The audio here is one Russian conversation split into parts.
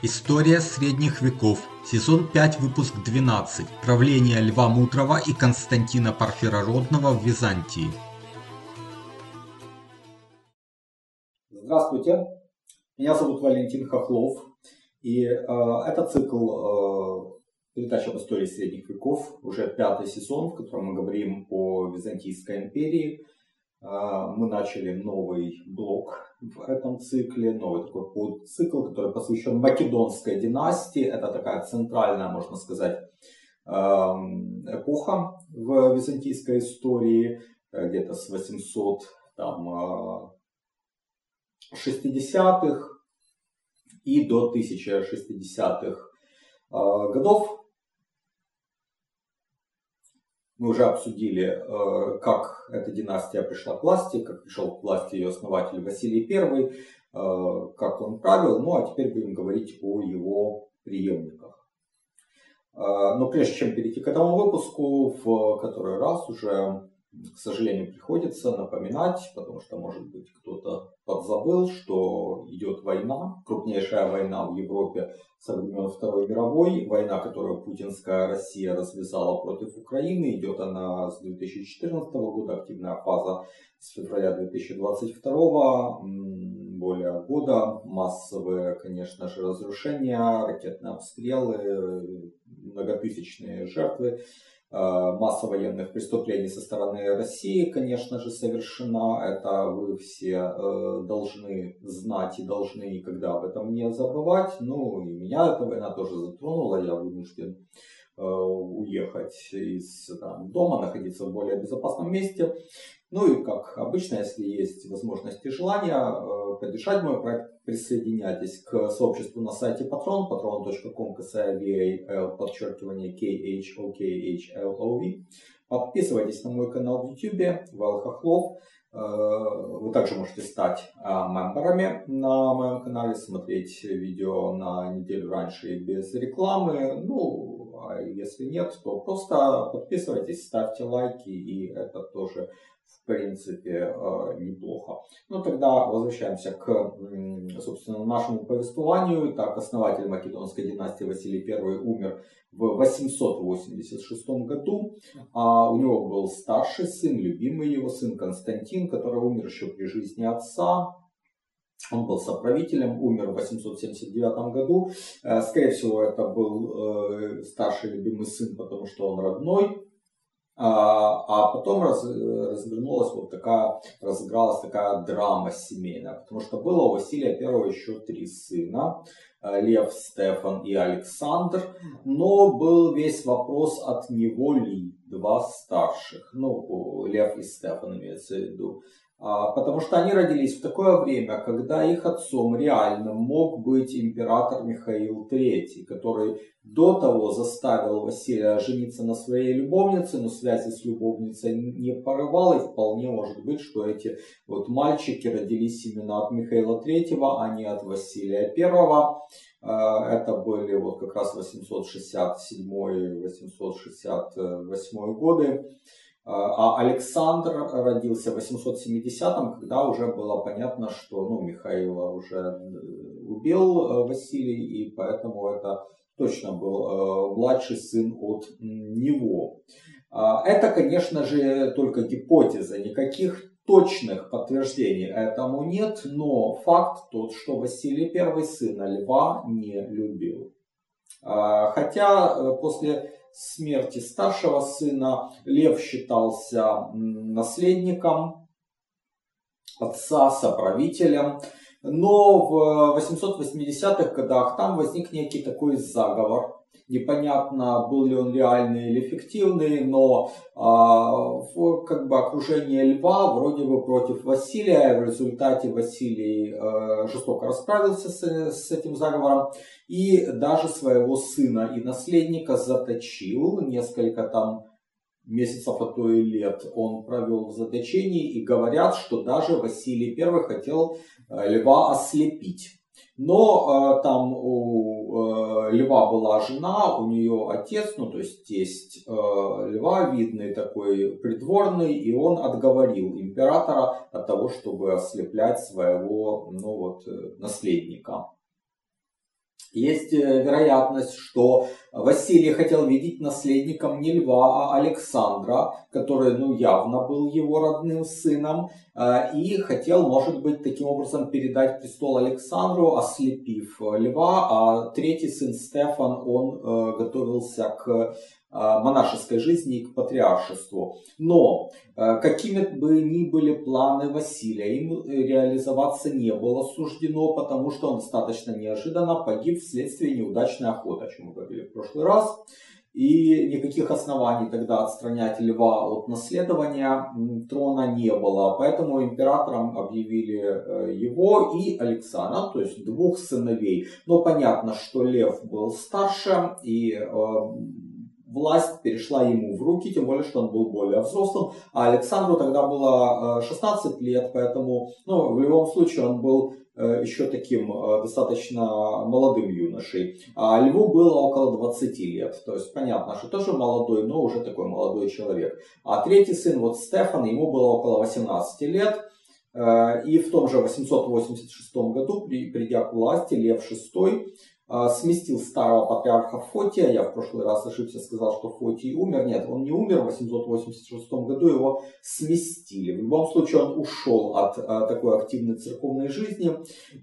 История средних веков. Сезон 5, выпуск 12. Правление Льва Мудрого и Константина Парфирородного в Византии. Здравствуйте, меня зовут Валентин Хохлов, и э, это цикл э, передач об истории средних веков, уже пятый сезон, в котором мы говорим о Византийской империи. Э, мы начали новый блок в этом цикле, новый такой подцикл, который посвящен Македонской династии. Это такая центральная, можно сказать, эм, эпоха в византийской истории, э, где-то с 800 там, 60-х э, и до 1060-х э, годов. Мы уже обсудили, э, как эта династия пришла к власти, как пришел к власти ее основатель Василий I, э, как он правил. Ну а теперь будем говорить о его преемниках. Э, но прежде чем перейти к этому выпуску, в который раз уже к сожалению, приходится напоминать, потому что, может быть, кто-то подзабыл, что идет война, крупнейшая война в Европе со времен Второй мировой, война, которую путинская Россия развязала против Украины, идет она с 2014 года, активная фаза с февраля 2022 более года, массовые, конечно же, разрушения, ракетные обстрелы, многотысячные жертвы. Э, масса военных преступлений со стороны России, конечно же, совершена. Это вы все э, должны знать и должны никогда об этом не забывать. Ну и меня эта война тоже затронула. Я вынужден уехать из там, дома, находиться в более безопасном месте. Ну и как обычно, если есть возможность и желание поддержать мой проект, присоединяйтесь к сообществу на сайте Patron, patron.com, kval, подчеркивание KHOKHLOV. Подписывайтесь на мой канал в YouTube, Вал. Э, вы также можете стать мемберами на моем канале, смотреть видео на неделю раньше и без рекламы. Ну, а если нет, то просто подписывайтесь, ставьте лайки, и это тоже в принципе э, неплохо. Ну тогда возвращаемся к, собственно, нашему повествованию. Так, основатель Македонской династии Василий I умер в 886 году. А у него был старший сын, любимый его сын Константин, который умер еще при жизни отца. Он был соправителем, умер в 879 году. Э, скорее всего, это был э, старший любимый сын, потому что он родной. А, а потом раз, развернулась вот такая, разыгралась такая драма семейная, потому что было у Василия Первого еще три сына, э, Лев, Стефан и Александр, но был весь вопрос от него ли два старших, ну, Лев и Стефан имеется в виду. А, потому что они родились в такое время, когда их отцом реально мог быть император Михаил III, который до того заставил Василия жениться на своей любовнице, но связи с любовницей не порывал, и вполне может быть, что эти вот мальчики родились именно от Михаила III, а не от Василия I. А, это были вот как раз 867-868 годы. А Александр родился в 870-м, когда уже было понятно, что ну, Михаила уже э, убил э, Василий, и поэтому это точно был э, младший сын от него. А, это, конечно же, только гипотеза, никаких точных подтверждений этому нет, но факт тот, что Василий I сына Льва не любил. А, хотя после смерти старшего сына Лев считался наследником отца, соправителем. Но в 880-х годах там возник некий такой заговор Непонятно, был ли он реальный или фиктивный, но а, в, как бы окружение льва вроде бы против Василия. В результате Василий а, жестоко расправился с, с этим заговором и даже своего сына и наследника заточил. Несколько там месяцев, а то и лет он провел в заточении. И говорят, что даже Василий I хотел а, льва ослепить. Но э, там у э, льва была жена, у нее отец, ну то есть тесть э, льва, видный такой придворный, и он отговорил императора от того, чтобы ослеплять своего ну, вот, э, наследника. Есть э, вероятность, что Василий хотел видеть наследником не Льва, а Александра, который ну, явно был его родным сыном, э, и хотел, может быть, таким образом передать престол Александру, ослепив Льва, а третий сын Стефан, он э, готовился к монашеской жизни и к патриаршеству. Но а, какими бы ни были планы Василия, им реализоваться не было суждено, потому что он достаточно неожиданно погиб вследствие неудачной охоты, о чем мы говорили в прошлый раз. И никаких оснований тогда отстранять льва от наследования трона не было. Поэтому императором объявили э, его и Александра, то есть двух сыновей. Но понятно, что лев был старше и э, власть перешла ему в руки, тем более, что он был более взрослым, а Александру тогда было 16 э, лет, поэтому ну, в любом случае он был э, еще таким э, достаточно молодым юношей. А Льву было около 20 лет. То есть понятно, что тоже молодой, но уже такой молодой человек. А третий сын, вот Стефан, ему было около 18 лет. И в том же 886 году, придя к власти, Лев VI сместил старого патриарха Фотия. Я в прошлый раз ошибся, сказал, что Фотий умер. Нет, он не умер в 886 году, его сместили. В любом случае он ушел от а, такой активной церковной жизни.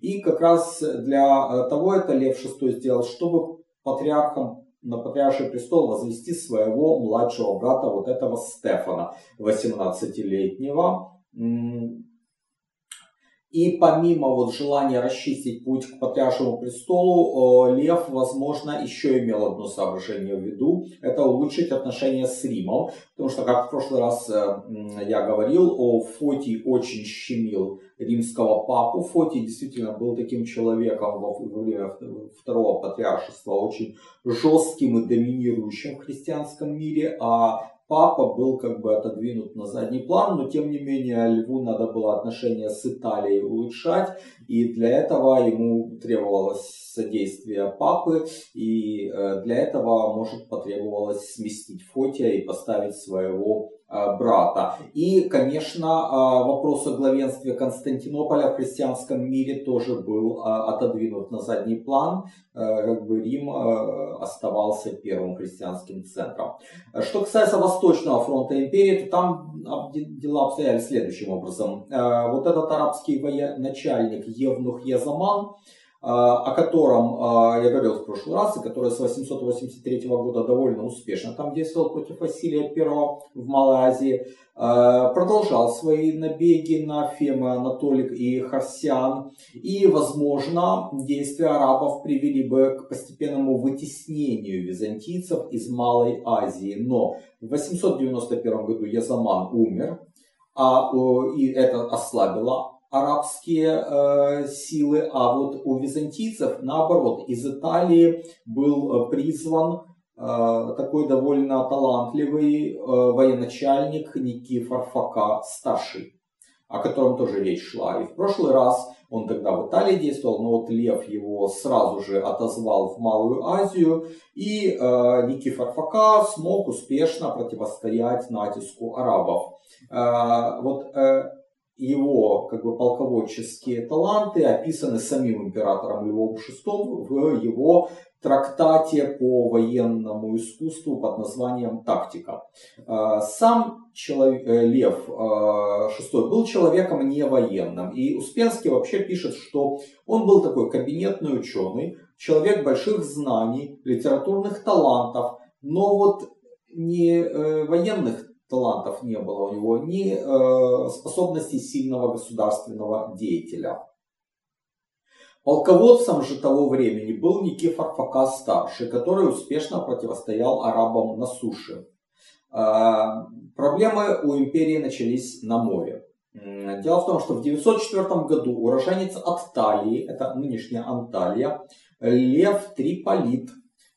И как раз для а, того это Лев VI сделал, чтобы патриархом на патриарший престол возвести своего младшего брата, вот этого Стефана, 18-летнего. И помимо вот желания расчистить путь к патриаршему престолу, э, Лев, возможно, еще имел одно соображение в виду. Это улучшить отношения с Римом. Потому что, как в прошлый раз э, я говорил, о Фотий очень щемил римского папу. Фотий действительно был таким человеком во время второго патриаршества, очень жестким и доминирующим в христианском мире. А папа был как бы отодвинут на задний план, но тем не менее Льву надо было отношения с Италией улучшать, и для этого ему требовалось содействие папы, и э, для этого, может, потребовалось сместить Фотия и поставить своего брата. И, конечно, э, вопрос о главенстве Константинополя в христианском мире тоже был э, отодвинут на задний план. Как бы Рим оставался первым христианским центром. Что касается Восточного фронта империи, то там дела обстояли следующим образом. Вот этот арабский военачальник Евнух Езаман, о котором я говорил в прошлый раз, и который с 883 года довольно успешно там действовал против Василия I в Малой Азии, продолжал свои набеги на Фемы, Анатолик и Харсиан. И, возможно, действия арабов привели бы к постепенному вытеснению византийцев из Малой Азии. Но в 891 году Язаман умер, а, и это ослабило арабские э, силы, а вот у византийцев, наоборот, из Италии был э, призван э, такой довольно талантливый э, военачальник Никифор Фока старший, о котором тоже речь шла. И в прошлый раз он тогда в Италии действовал, но вот Лев его сразу же отозвал в Малую Азию, и э, Никифор Фока смог успешно противостоять натиску арабов. Э, вот э, его как бы, полководческие таланты описаны самим императором Львом VI в его трактате по военному искусству под названием «Тактика». А, сам человек, э, Лев VI а, был человеком не военным. И Успенский вообще пишет, что он был такой кабинетный ученый, человек больших знаний, литературных талантов, но вот не э, военных талантов не было у него, ни э, способностей сильного государственного деятеля. Полководцем же того времени был Никифор Фока старший, который успешно противостоял арабам на суше. Э, проблемы у империи начались на море. Дело в том, что в 904 году уроженец Атталии, это нынешняя Анталия, Лев Триполит,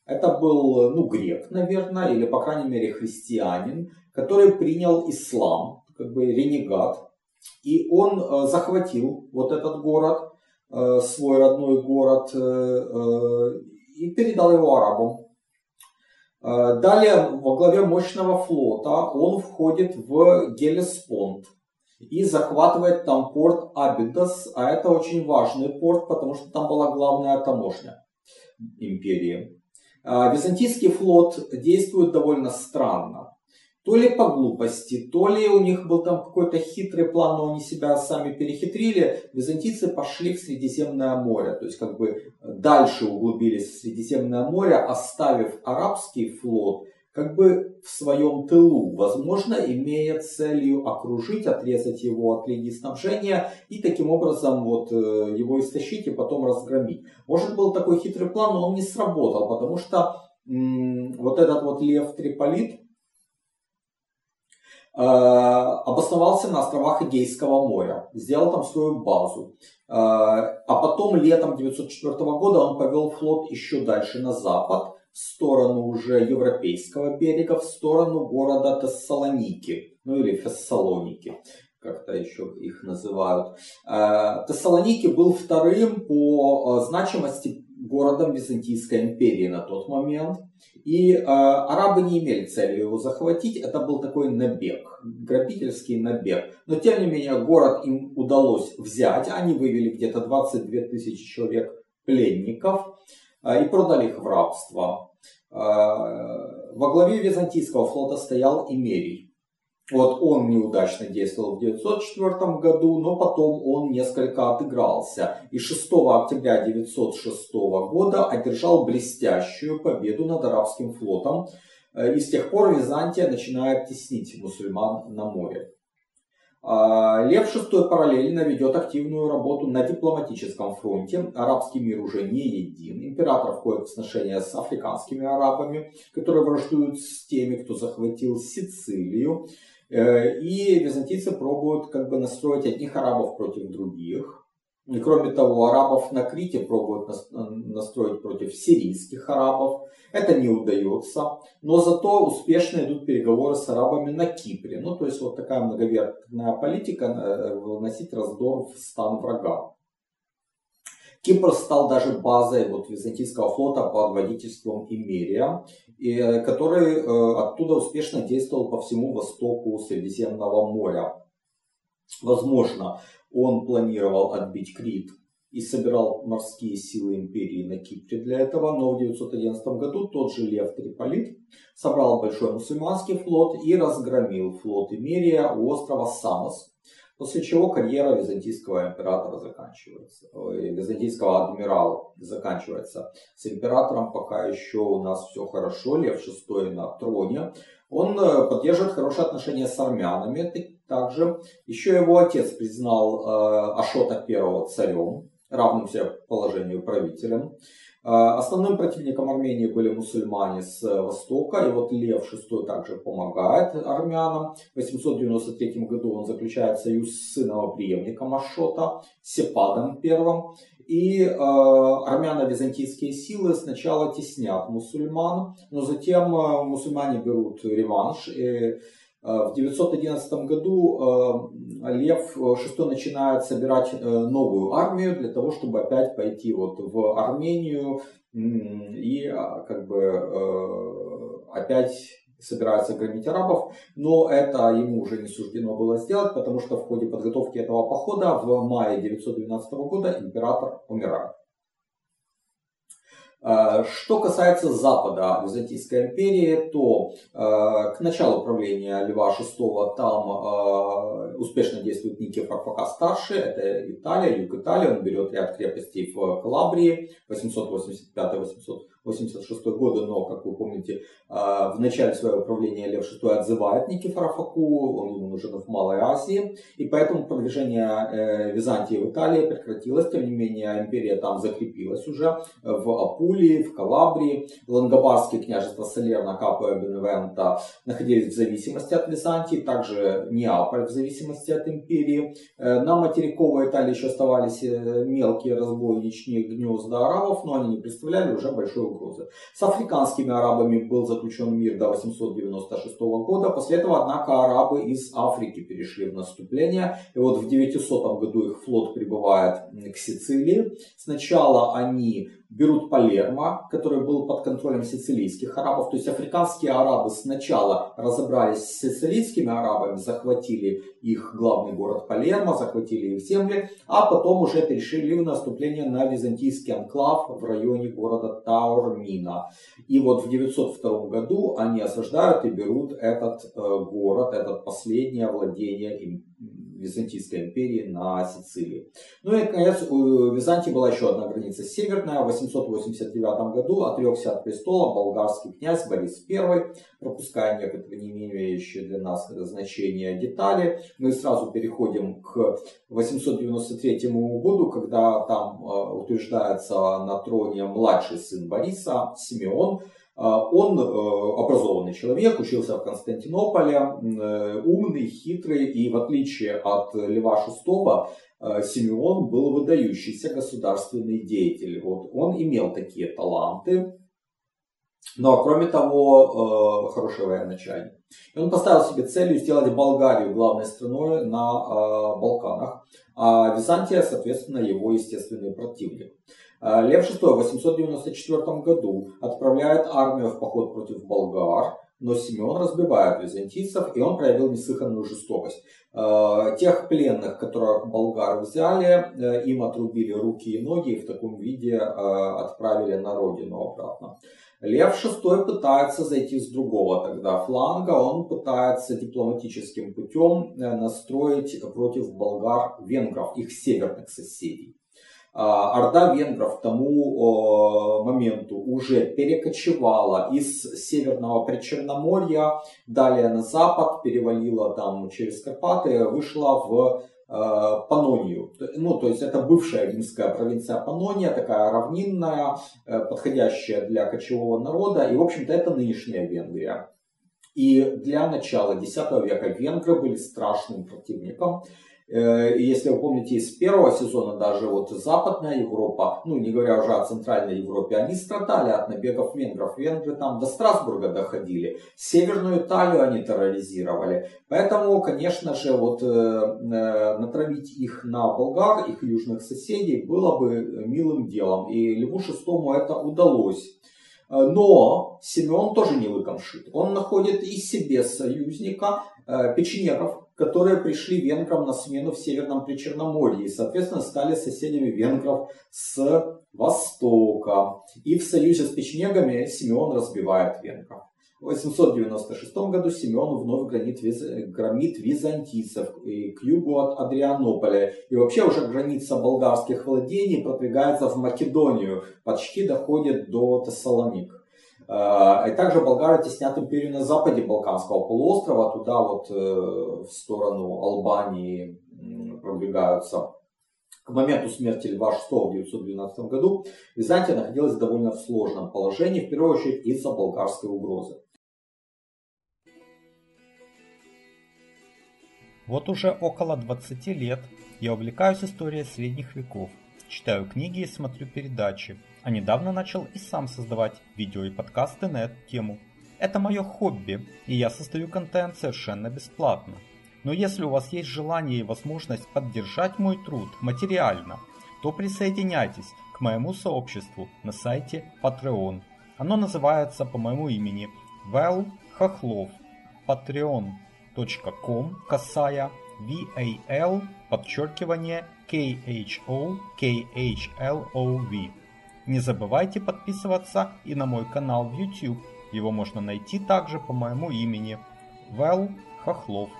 это был ну, грек, наверное, или, по крайней мере, христианин, который принял ислам, как бы ренегат, и он э, захватил вот этот город, э, свой родной город, э, и передал его арабам. Далее во главе мощного флота он входит в Гелеспонд и захватывает там порт Абидос, а это очень важный порт, потому что там была главная таможня. империи. Византийский флот действует довольно странно. То ли по глупости, то ли у них был там какой-то хитрый план, но они себя сами перехитрили. Византийцы пошли в Средиземное море, то есть как бы дальше углубились в Средиземное море, оставив арабский флот как бы в своем тылу, возможно, имея целью окружить, отрезать его от линии снабжения и таким образом вот э, его истощить и потом разгромить. Может был такой хитрый план, но он не сработал, потому что вот этот вот Лев Триполит, э, обосновался на островах Эгейского моря, сделал там свою базу. Э, а потом летом 1904 года он повел флот еще дальше на запад, в сторону уже европейского берега, в сторону города Тессалоники, ну или Фессалоники, как-то еще их называют. Э, Тессалоники был вторым по э, значимости городом Византийской империи на тот момент. И э, арабы не имели цели его захватить, это был такой набег, грабительский набег. Но тем не менее город им удалось взять, они вывели где-то 22 тысячи человек пленников и продали их в рабство. А, во главе Византийского флота стоял Имерий. Вот он неудачно действовал в 904 году, но потом он несколько отыгрался. И 6 октября 906 года одержал блестящую победу над арабским флотом. Э, и с тех пор Византия начинает теснить мусульман на море. А, Лев VI параллельно ведет активную работу на дипломатическом фронте. Арабский мир уже не един. Император входит в сношения с африканскими арабами, которые враждуют с теми, кто захватил Сицилию. Э, и византийцы пробуют как бы настроить одних арабов против других. И кроме того, арабов на Крите пробуют настроить против сирийских арабов. Это не удается. Но зато успешно идут переговоры с арабами на Кипре. Ну, то есть вот такая многовертная политика э, вносить раздор в стан врага. Кипр стал даже базой вот, византийского флота под водительством Имерия, и, э, который э, оттуда успешно действовал по всему востоку Средиземного моря. Возможно, он планировал отбить Крит и собирал морские силы империи на Кипре для этого, но в 911 году тот же Лев Триполит собрал большой мусульманский флот и разгромил флот Имерия у острова Самос, после чего карьера византийского императора заканчивается, византийского адмирала заканчивается. С императором пока еще у нас все хорошо, Лев VI на троне. Он э, поддерживает хорошие отношения с армянами, также еще его отец признал э, Ашота I царем, равным себе положению правителем. Э, основным противником Армении были мусульмане с востока, и вот Лев VI также помогает армянам. В 893 году он заключает союз с сыном преемником Ашота, Сепадом I. И э, армяно-византийские силы сначала теснят мусульман, но затем э, мусульмане берут реванш. И, Э, в 911 году э, Лев VI начинает собирать э, новую армию для того, чтобы опять пойти вот в Армению и а, как бы опять собирается громить арабов, но это ему уже не суждено было сделать, потому что в ходе подготовки этого похода в мае 912 года император умирает. Э, что касается Запада Византийской империи, то э, к началу правления Льва VI там э, успешно действует Никифор Фока старший, это Италия, юг Италии, он берет ряд крепостей в Калабрии, 885-800 86 года, но, как вы помните, а, в начале своего правления Лев VI отзывает Никифора Факу, он ему нужен в Малой Азии, и поэтому продвижение э, Византии в Италии прекратилось, тем не менее империя там закрепилась уже в Апулии, в Калабрии, Лангобарские княжества Салерна, Капо и Беневента находились в зависимости от Византии, также Неаполь в зависимости от империи. Э, на материковой Италии еще оставались э, мелкие разбойничные гнезда арабов, но они не представляли уже большой угрозы. С африканскими арабами был заключен мир до 896 года. После этого, однако, арабы из Африки перешли в наступление. И вот в 900 году их флот прибывает к Сицилии. Сначала они берут Палермо, который был под контролем сицилийских арабов. То есть африканские арабы сначала разобрались с сицилийскими арабами, захватили их главный город Палермо, захватили их земли, а потом уже перешли в наступление на византийский анклав в районе города Таурмина. И вот в 902 году они осаждают и берут этот э, город, этот последнее владение Византийской империи на Сицилии. Ну и, наконец, у Византии была еще одна граница северная. В 889 году отрекся от престола болгарский князь Борис I, пропуская некоторые не имеющие для нас значения детали. Мы сразу переходим к 893 году, когда там э, утверждается на троне младший сын Бориса, Симеон, он э, образованный человек, учился в Константинополе, э, умный, хитрый, и в отличие от Льва VI, э, Симеон был выдающийся государственный деятель. Вот он имел такие таланты, но кроме того, хороший военачальник. И он поставил себе целью сделать Болгарию главной страной на Балканах, а Византия, соответственно, его естественный противник. А, Лев VI в 894 году отправляет армию в поход против болгар, но Симеон разбивает византийцев, и он проявил неслыханную жестокость. А, тех пленных, которых болгары взяли, э, им отрубили руки и ноги и в таком виде а, отправили на родину обратно. Лев VI пытается зайти с другого тогда фланга, он пытается дипломатическим путем э, настроить против болгар венгров, их северных соседей. А, орда венгров к тому моменту уже перекочевала из Северного Причерноморья, далее на запад, перевалила там через Карпаты, вышла в а, Панонию. Ну, то есть это бывшая римская провинция Панония, такая равнинная, э, подходящая для кочевого народа. И, в общем-то, это нынешняя Венгрия. И для начала X века венгры были страшным противником. Э, если вы помните, из первого сезона даже вот Западная Европа, ну не говоря уже о Центральной Европе, они страдали от набегов венгров. Венгры там до Страсбурга доходили. Северную Италию они терроризировали. Поэтому, конечно же, вот э, э, натравить их на болгар, их южных соседей, было бы милым делом. И Льву VI это удалось. Но Семен тоже не лыком шит. Он находит и себе союзника, печенегов, которые пришли венграм на смену в Северном Причерноморье и, соответственно, стали соседями венгров с востока. И в союзе с печенегами Симеон разбивает венгров. В 896 году Симеон вновь гранит, громит византийцев и к югу от Адрианополя. И вообще уже граница болгарских владений продвигается в Македонию, почти доходит до Тессалоник. А, и также болгары теснят империю на западе Балканского полуострова, туда вот э, в сторону Албании продвигаются. К моменту смерти Льва VI в 912 году Византия находилась довольно в сложном положении, в первую очередь из-за болгарской угрозы. Вот уже около 20 лет я увлекаюсь историей средних веков, читаю книги и смотрю передачи, а недавно начал и сам создавать видео и подкасты на эту тему. Это мое хобби, и я создаю контент совершенно бесплатно. Но если у вас есть желание и возможность поддержать мой труд материально, то присоединяйтесь к моему сообществу на сайте Patreon. Оно называется по моему имени Вэл Хохлов. patreon.com касая VAL подчеркивание KHO KHLOV. Не забывайте подписываться и на мой канал в YouTube. Его можно найти также по моему имени. Вэл Хохлов.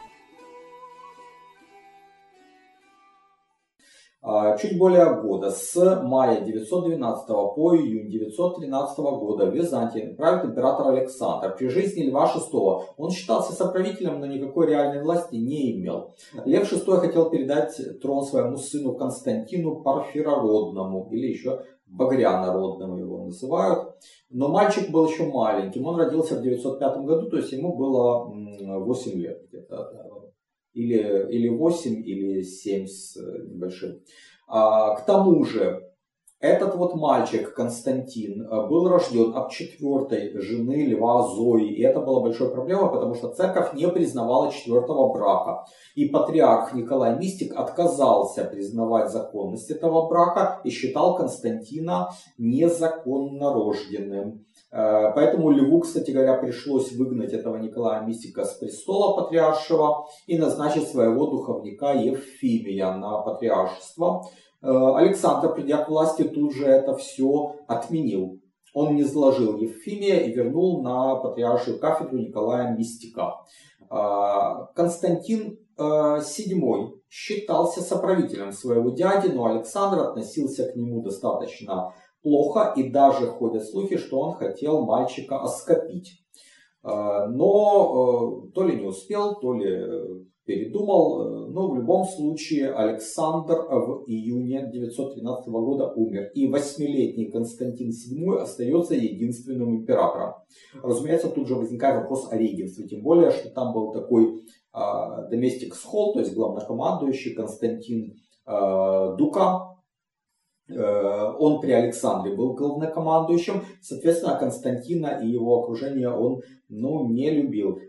А, чуть более года, с мая 912 по июнь 913 года в Византии правит император Александр. При жизни Льва VI он считался соправителем, но никакой реальной власти не имел. Лев VI хотел передать трон своему сыну Константину Парфирородному, или еще Багрянародным его называют. Но мальчик был еще маленьким. Он родился в 905 году, то есть ему было 8 лет где-то. Или, или 8, или 7 с небольшим. А, к тому же, Этот вот мальчик Константин э, был рожден от четвертой жены Льва Зои. И это была большая проблема, потому что церковь не признавала четвертого брака. И патриарх Николай Мистик отказался признавать законность этого брака и считал Константина незаконно рожденным. Э, поэтому Льву, кстати говоря, пришлось выгнать этого Николая Мистика с престола патриаршего и назначить своего духовника Евфимия на патриаршество. Э, Александр, придя к власти, тут же это все отменил. Он не сложил Евфимия и вернул на патриаршую кафедру Николая Мистика. Э, Константин VII э, считался соправителем своего дяди, но Александр относился к нему достаточно плохо и даже ходят слухи, что он хотел мальчика оскопить. Но то ли не успел, то ли передумал, э, но в любом случае Александр в июне 913 года умер, и восьмилетний Константин VII остается единственным императором. Разумеется, тут же возникает вопрос о регенстве, тем более, что там был такой доместик схол, то есть главнокомандующий Константин э, Дука, Э, он при Александре был главнокомандующим, соответственно, Константина и его окружение он ну, не любил.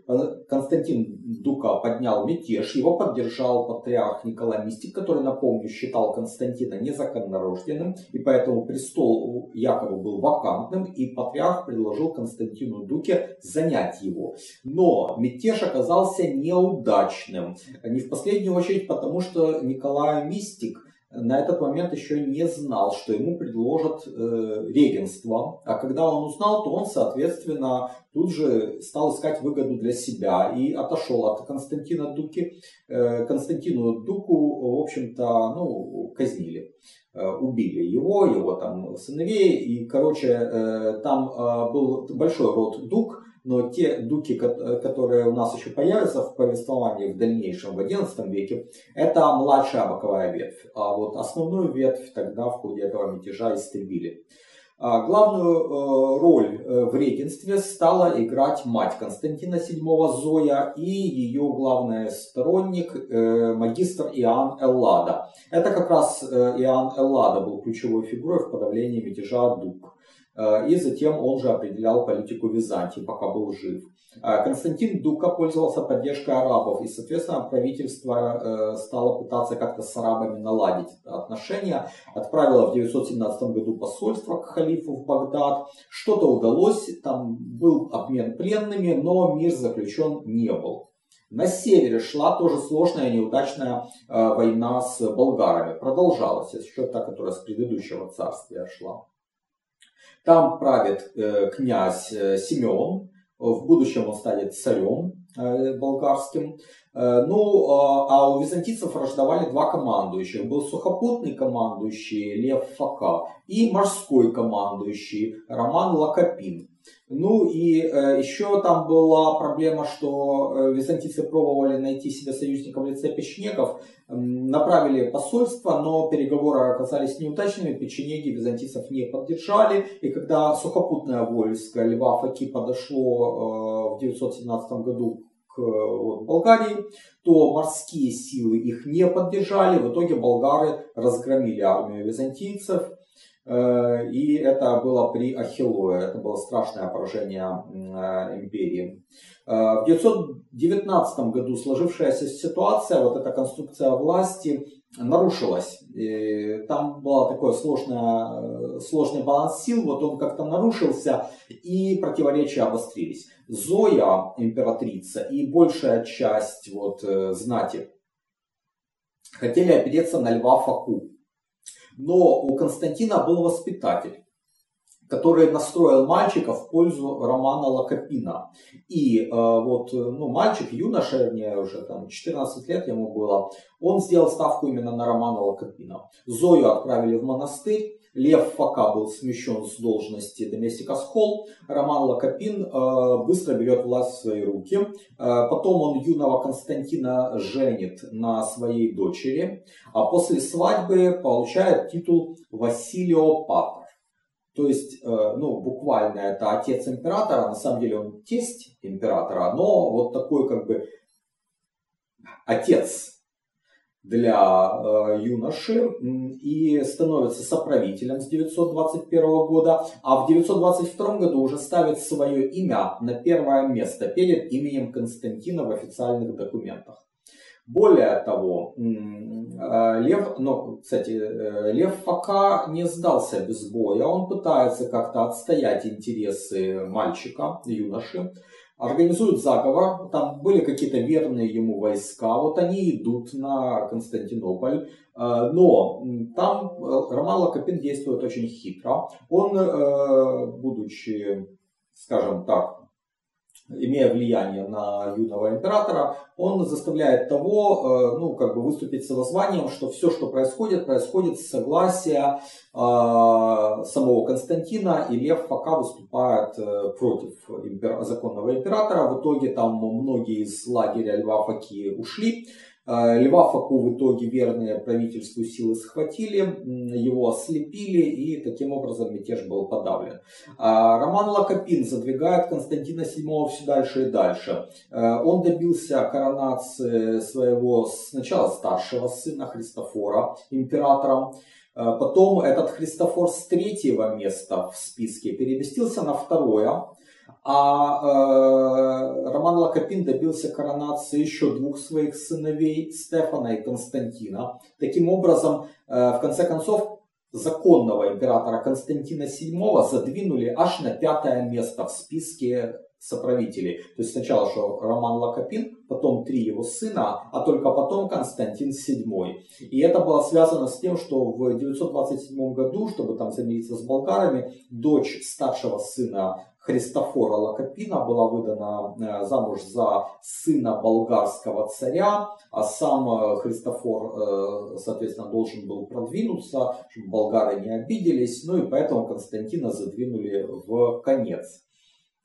Константин Дука поднял мятеж, его поддержал патриарх Николай Мистик, который, напомню, считал Константина незаконнорожденным, и поэтому престол якобы был вакантным, и патриарх предложил Константину Дуке занять его. Но мятеж оказался неудачным, не в последнюю очередь потому, что Николай Мистик – на этот момент еще не знал, что ему предложат э, регенство. А когда он узнал, то он, соответственно, тут же стал искать выгоду для себя и отошел от Константина Дуки. Э, Константину Дуку, в общем-то, ну, казнили. Э, убили его, его там сыновей. И, короче, э, там э, был большой род Дук, но те дуки, которые у нас еще появятся в повествовании в дальнейшем, в XI веке, это младшая боковая ветвь. А вот основную ветвь тогда в ходе этого мятежа истребили. А главную э, роль э, в регенстве стала играть мать Константина VII Зоя и ее главный сторонник э, магистр Иоанн Эллада. Это как раз Иоанн Эллада был ключевой фигурой в подавлении мятежа Дук. Э, и затем он же определял политику Византии, пока был жив. Э, Константин Дука пользовался поддержкой арабов, и, соответственно, правительство э, стало пытаться как-то с арабами наладить отношения. Отправило в 917 году посольство к халифу в Багдад. Что-то удалось, там был обмен пленными, но мир заключен не был. На севере шла тоже сложная неудачная война с болгарами. Продолжалась еще та, которая с предыдущего царствия шла. Там правит э, князь э, Семен, в будущем он станет царем э, болгарским. Ну, а у византийцев рождавали два командующих. Был сухопутный командующий Лев Фака и морской командующий Роман Лакопин. Ну и э, еще там была проблема, что э, византийцы пробовали найти себе союзников в лице печенегов, э, направили посольство, но переговоры оказались неудачными, печенеги византийцев не поддержали, и когда сухопутное войско Льва Факи подошло э, в 917 году к вот, Болгарии, то морские силы их не поддержали, в итоге болгары разгромили армию византийцев, и это было при Ахиллое, это было страшное поражение э, империи. Э, в 919 году сложившаяся ситуация, вот эта конструкция власти нарушилась. И там был такой сложный, сложный баланс сил, вот он как-то нарушился, и противоречия обострились. Зоя, императрица, и большая часть вот, знати хотели опереться на Льва Факу. Но у Константина был воспитатель, который настроил мальчика в пользу Романа Лакопина. И э, вот ну, мальчик, юноша, мне уже там 14 лет ему было, он сделал ставку именно на Романа Лакопина. Зою отправили в монастырь, Лев Фака был смещен с должности доместика Схол. Роман Лакопин э, быстро берет власть в свои руки. Э, потом он юного Константина женит на своей дочери. А после свадьбы получает титул Василио Патр. То есть, э, ну, буквально это отец императора, на самом деле он тесть императора, но вот такой как бы отец для э, юноши и становится соправителем с 921 года, а в 922 году уже ставит свое имя на первое место перед именем Константина в официальных документах. Более того, э, Лев, ну, кстати, э, Лев пока не сдался без боя, он пытается как-то отстоять интересы мальчика, юноши, организуют заговор, там были какие-то верные ему войска, вот они идут на Константинополь, э, но там Роман Лакопин действует очень хитро. Он, будучи, скажем так, имея влияние на юного императора, он заставляет того, э, ну, как бы выступить с воззванием, что все, что происходит, происходит с согласия э, самого Константина, и Лев пока выступает э, против импер... законного императора. В итоге там многие из лагеря Льва Факи ушли, Льва Факу в итоге верные правительству силы схватили, его ослепили и таким образом мятеж был подавлен. А, Роман Лакопин задвигает Константина VII все дальше и дальше. А, он добился коронации своего сначала старшего сына Христофора императором, Потом этот Христофор с третьего места в списке переместился на второе. А э, Роман Лакопин добился коронации еще двух своих сыновей, Стефана и Константина. Таким образом, э, в конце концов, законного императора Константина VII задвинули аж на пятое место в списке соправителей. То есть сначала что Роман Лакопин, потом три его сына, а только потом Константин VII. И это было связано с тем, что в 927 году, чтобы там замириться с болгарами, дочь старшего сына Христофора Лакопина была выдана э, замуж за сына болгарского царя, а сам э, Христофор, э, соответственно, должен был продвинуться, чтобы болгары не обиделись, ну и поэтому Константина задвинули в конец.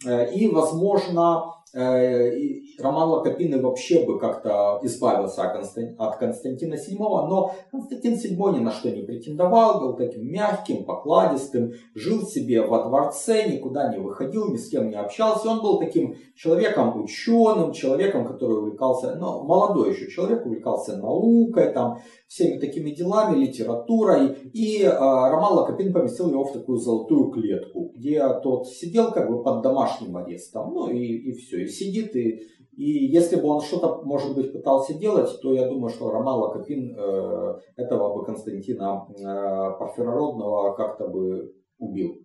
И, возможно, Роман Лакопин вообще бы как-то избавился от Константина VII, но Константин VII ни на что не претендовал, был таким мягким, покладистым, жил себе во дворце, никуда не выходил, ни с кем не общался. Он был таким человеком ученым, человеком, который увлекался, ну, молодой еще человек, увлекался наукой, там, всеми такими делами, литературой. И э, Роман Лакопин поместил его в такую золотую клетку, где тот сидел как бы под домашним арестом, ну и, и все сидит и и если бы он что-то, может быть, пытался делать, то я думаю, что Роман Лакопин э, этого бы Константина э, Порфирородного как-то бы убил.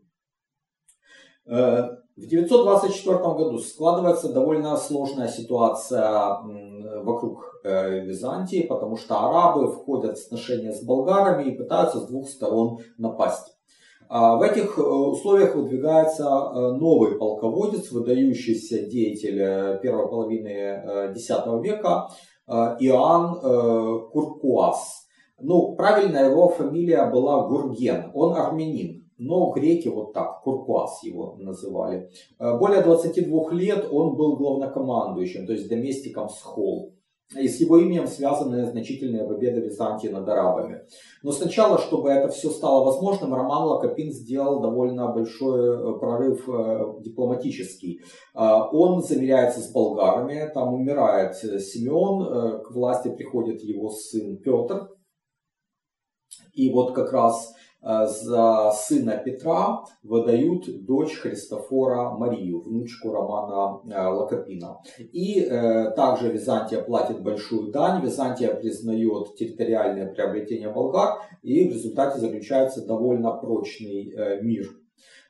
Э, в 924 году складывается довольно сложная ситуация вокруг э, Византии, потому что арабы входят в сношения с болгарами и пытаются с двух сторон напасть. А в этих э, условиях выдвигается э, новый полководец, выдающийся деятель э, первой половины X века Иоанн Куркуас. Ну, правильно его фамилия была Гурген, он армянин. Но греки вот так, Куркуас его называли. Более 22 лет он был главнокомандующим, то есть доместиком Схол и с его именем связаны значительные победы Византии над арабами. Но сначала, чтобы это все стало возможным, Роман Лакопин сделал довольно большой э, прорыв э, дипломатический. А, он замеряется с болгарами, там умирает Симеон, э, к власти приходит его сын Петр. И вот как раз за сына Петра выдают дочь Христофора Марию, внучку Романа э, Лакопина. И э, также Византия платит большую дань, Византия признает территориальное приобретение болгар, и в результате заключается довольно прочный мир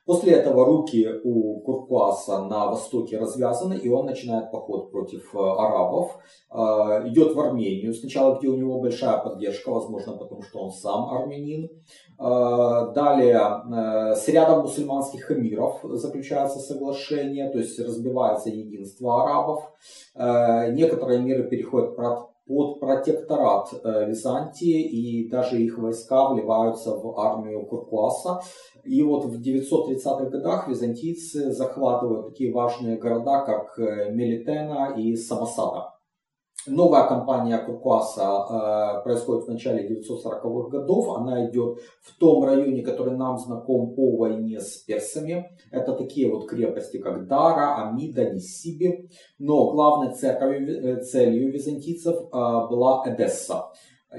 После этого руки у Куркуаса на востоке развязаны, и он начинает поход против э, арабов. Э, идет в Армению, сначала где у него большая поддержка, возможно, потому что он сам армянин. Э, далее с рядом мусульманских эмиров заключается соглашение, то есть разбивается единство арабов. Некоторые миры переходят под протекторат Византии, и даже их войска вливаются в армию Куркуаса. И вот в 930-х годах византийцы захватывают такие важные города, как э, Мелитена и Самосада. Новая кампания Куркуаса э, происходит в начале 940-х годов. Она идет в том районе, который нам знаком по войне с персами. Это такие вот крепости, как Дара, Амида, Нисиби. Но главной целью, э, целью византийцев э, была Эдесса.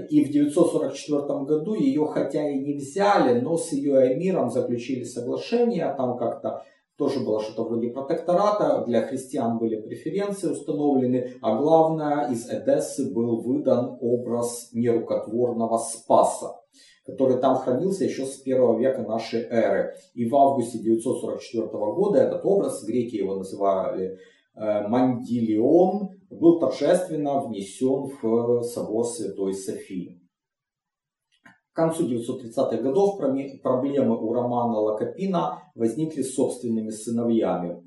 И в 944 году ее хотя и не взяли, но с ее эмиром заключили соглашение, там как-то тоже было что-то вроде протектората, для христиан были преференции установлены, а главное, из Эдессы был выдан образ нерукотворного Спаса который там хранился еще с первого века нашей эры. И в августе 944 года этот образ, греки его называли э, Мандилион, был торжественно внесен в собор Святой Софии. К концу 930-х годов проблемы у Романа Лакопина возникли с собственными сыновьями.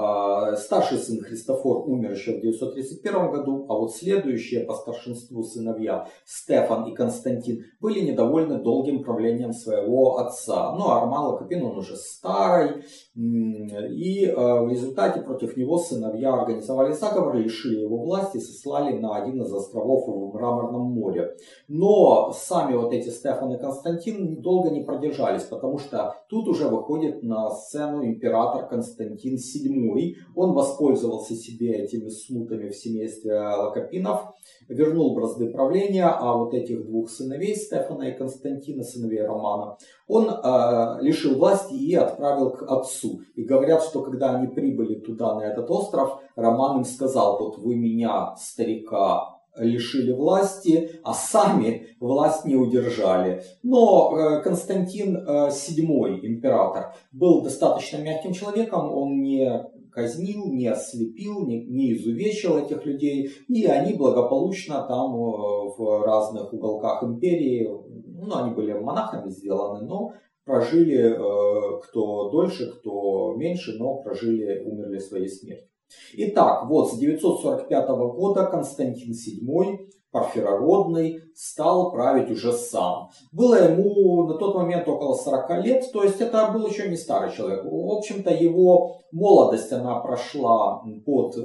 А, старший сын Христофор умер еще в 931 году, а вот следующие по старшинству сыновья Стефан и Константин были недовольны долгим правлением своего отца. Ну, а Роман Лакопин, он уже старый, и а, в результате против него сыновья организовали заговор, лишили его власти и сослали на один из островов в Мраморном море. Но сами вот эти Стефан и Константин долго не продержались, потому что тут уже выходит на сцену император Константин VII седьмой, он воспользовался себе этими смутами в семействе Лакопинов, вернул бразды правления, а вот этих двух сыновей, Стефана и Константина, сыновей Романа, он э, лишил власти и отправил к отцу. И говорят, что когда они прибыли туда, на этот остров, Роман им сказал, вот вы меня, старика, лишили власти, а сами власть не удержали. Но э, Константин VII, э, император, был достаточно мягким человеком, он не казнил, не ослепил, не, не изувечил этих людей, и они благополучно там э, в разных уголках империи, ну, они были монахами сделаны, но прожили э, кто дольше, кто меньше, но прожили, умерли своей смертью. Итак, вот с 945 года Константин VII Парфирородный стал править уже сам. Было ему на тот момент около 40 лет, то есть это был еще не старый человек. В общем-то, его молодость, она прошла под э,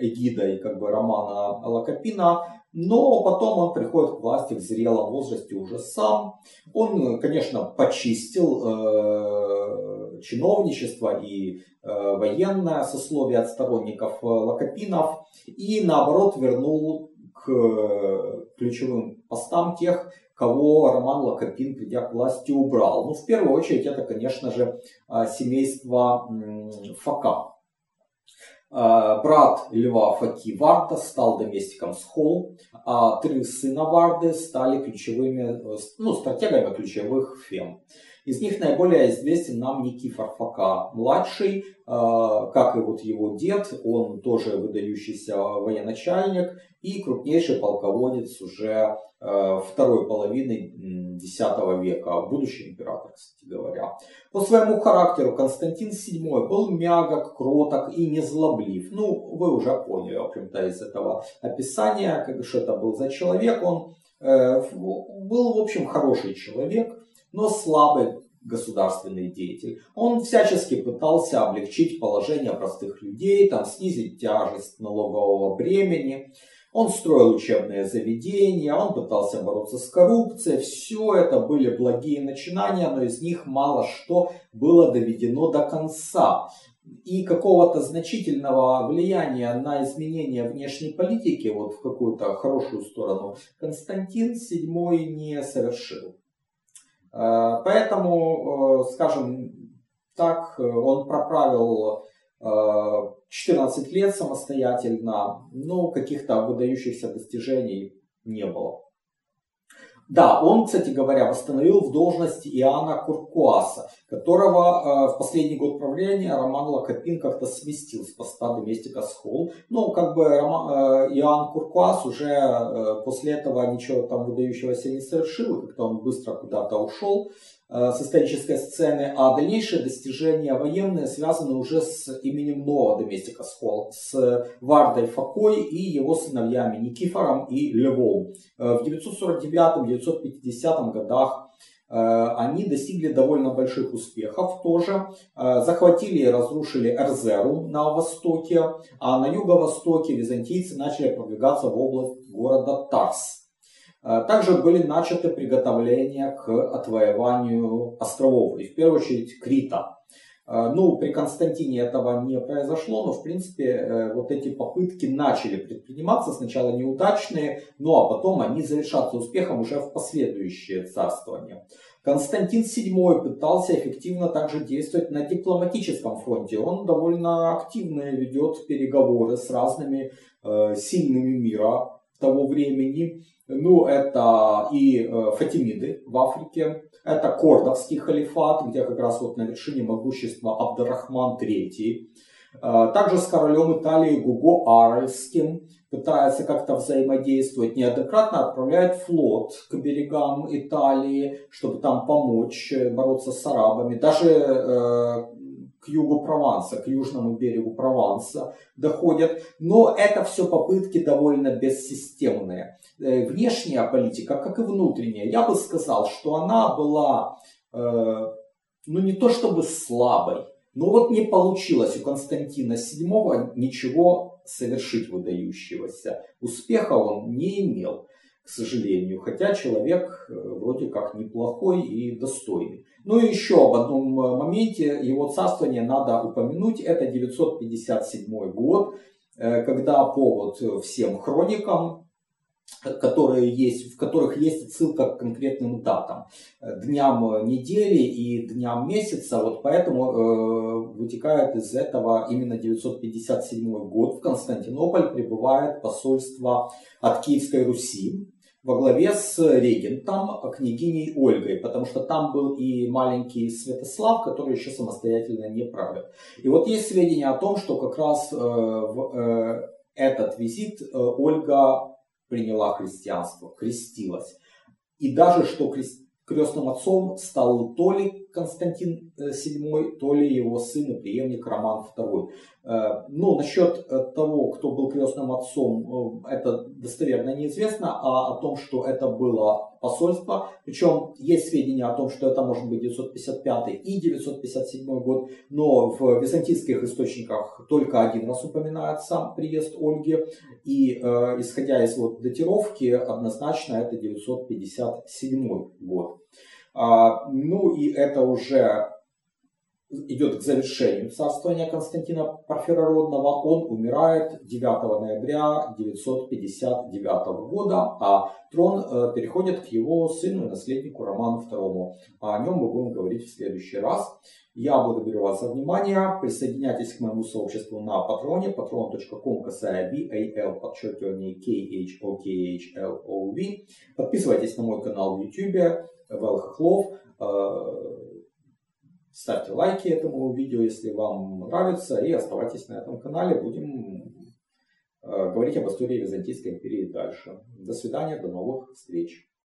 эгидой как бы, романа Лакопина, но потом он приходит к власти в зрелом возрасте уже сам. Он, конечно, почистил э, чиновничество и э, военное сословие от сторонников э, Лакопинов и наоборот вернул к ключевым постам тех, кого Роман Лакопин, придя к власти, убрал. Ну, в первую очередь, это, конечно же, а, семейство Фака. А, брат Льва Факи Варда стал доместиком Схол, а три сына Варды стали ключевыми, ну, стратегами ключевых фем. Из них наиболее известен нам Никифор Фока младший, а, как и вот его дед, он тоже выдающийся военачальник и крупнейший полководец уже а, второй половины X века, будущий император, кстати говоря. По своему характеру Константин VII был мягок, кроток и незлоблив. Ну, вы уже поняли, в общем-то, из этого описания, как, что это был за человек. Он э, был, в общем, хороший человек, но слабый государственный деятель. Он всячески пытался облегчить положение простых людей, там, снизить тяжесть налогового бремени. Он строил учебные заведения, он пытался бороться с коррупцией. Все это были благие начинания, но из них мало что было доведено до конца. И какого-то значительного влияния на изменение внешней политики, вот в какую-то хорошую сторону, Константин VII не совершил. Э, поэтому, э, скажем так, он проправил 14 э, лет самостоятельно, но каких-то выдающихся достижений не было. Да, он, кстати говоря, восстановил в должности Иоанна Куркуаса, которого э, в последний год правления Роман Лакопин как-то сместил с поста доместика Схол. Ну, как бы Роман, э, Иоанн Куркуас уже э, после этого ничего там выдающегося не совершил, как-то он быстро куда-то ушел. Э, с исторической сцены, а дальнейшие достижения военные связаны уже с именем нового доместика Схол, с Вардой Факой и его сыновьями Никифором и Львом. Э, в 949-950 годах э, они достигли довольно больших успехов тоже. Захватили и разрушили Эрзеру на востоке, а на юго-востоке византийцы начали продвигаться в область города Тарс. А, также были начаты приготовления к отвоеванию островов, и в первую очередь Крита. Э, ну, при Константине этого не произошло, но, в принципе, э, вот эти попытки начали предприниматься, сначала неудачные, ну а потом они завершатся успехом уже в последующее царствование. Константин VII пытался эффективно также действовать на дипломатическом фронте. Он довольно активно ведет переговоры с разными э, сильными мира того времени. Ну, это и э, Фатимиды в Африке, это Кордовский халифат, где как раз вот на вершине могущества Абдарахман III. Э, также с королем Италии Гуго Аральским пытается как-то взаимодействовать, неоднократно отправляет флот к берегам Италии, чтобы там помочь э, бороться с арабами. Даже к югу Прованса, к южному берегу Прованса доходят. Но это все попытки довольно бессистемные. Э, внешняя политика, как и внутренняя, я бы сказал, что она была, э, ну не то чтобы слабой, но вот не получилось у Константина VII ничего совершить выдающегося. Успеха он не имел к сожалению, хотя человек э, вроде как неплохой и достойный. Ну и еще об одном э, моменте его царствования надо упомянуть, это 957 год, э, когда повод всем хроникам которые есть, в которых есть ссылка к конкретным датам, дням недели и дням месяца. Вот поэтому э, вытекает из этого именно 957 год. В Константинополь прибывает посольство от Киевской Руси во главе с регентом, княгиней Ольгой, потому что там был и маленький Святослав, который еще самостоятельно не правил. И вот есть сведения о том, что как раз э, в э, этот визит э, Ольга приняла христианство, крестилась. И даже что крестным отцом стал то ли Константин VII, то ли его сын и преемник Роман II. Э, ну, насчет э, того, кто был крестным отцом, э, это достоверно неизвестно, а о том, что это было посольство, причем есть сведения о том, что это может быть 955 и 957 год, но в византийских источниках только один раз упоминается приезд Ольги, и э, исходя из вот датировки, однозначно это 957 год. А, ну и это уже идет к завершению царствования Константина Парфирородного. Он умирает 9 ноября 959 года, а трон э, переходит к его сыну и наследнику Роману II. О нем мы будем говорить в следующий раз. Я благодарю вас за внимание. Присоединяйтесь к моему сообществу на Патроне, patron.com, касая BAL, подчеркивание KHOKHLOV. Подписывайтесь на мой канал в YouTube, Вэл Хохлов. Ставьте лайки этому видео, если вам нравится, и оставайтесь на этом канале. Будем э, говорить об истории Византийской империи дальше. До свидания, до новых встреч.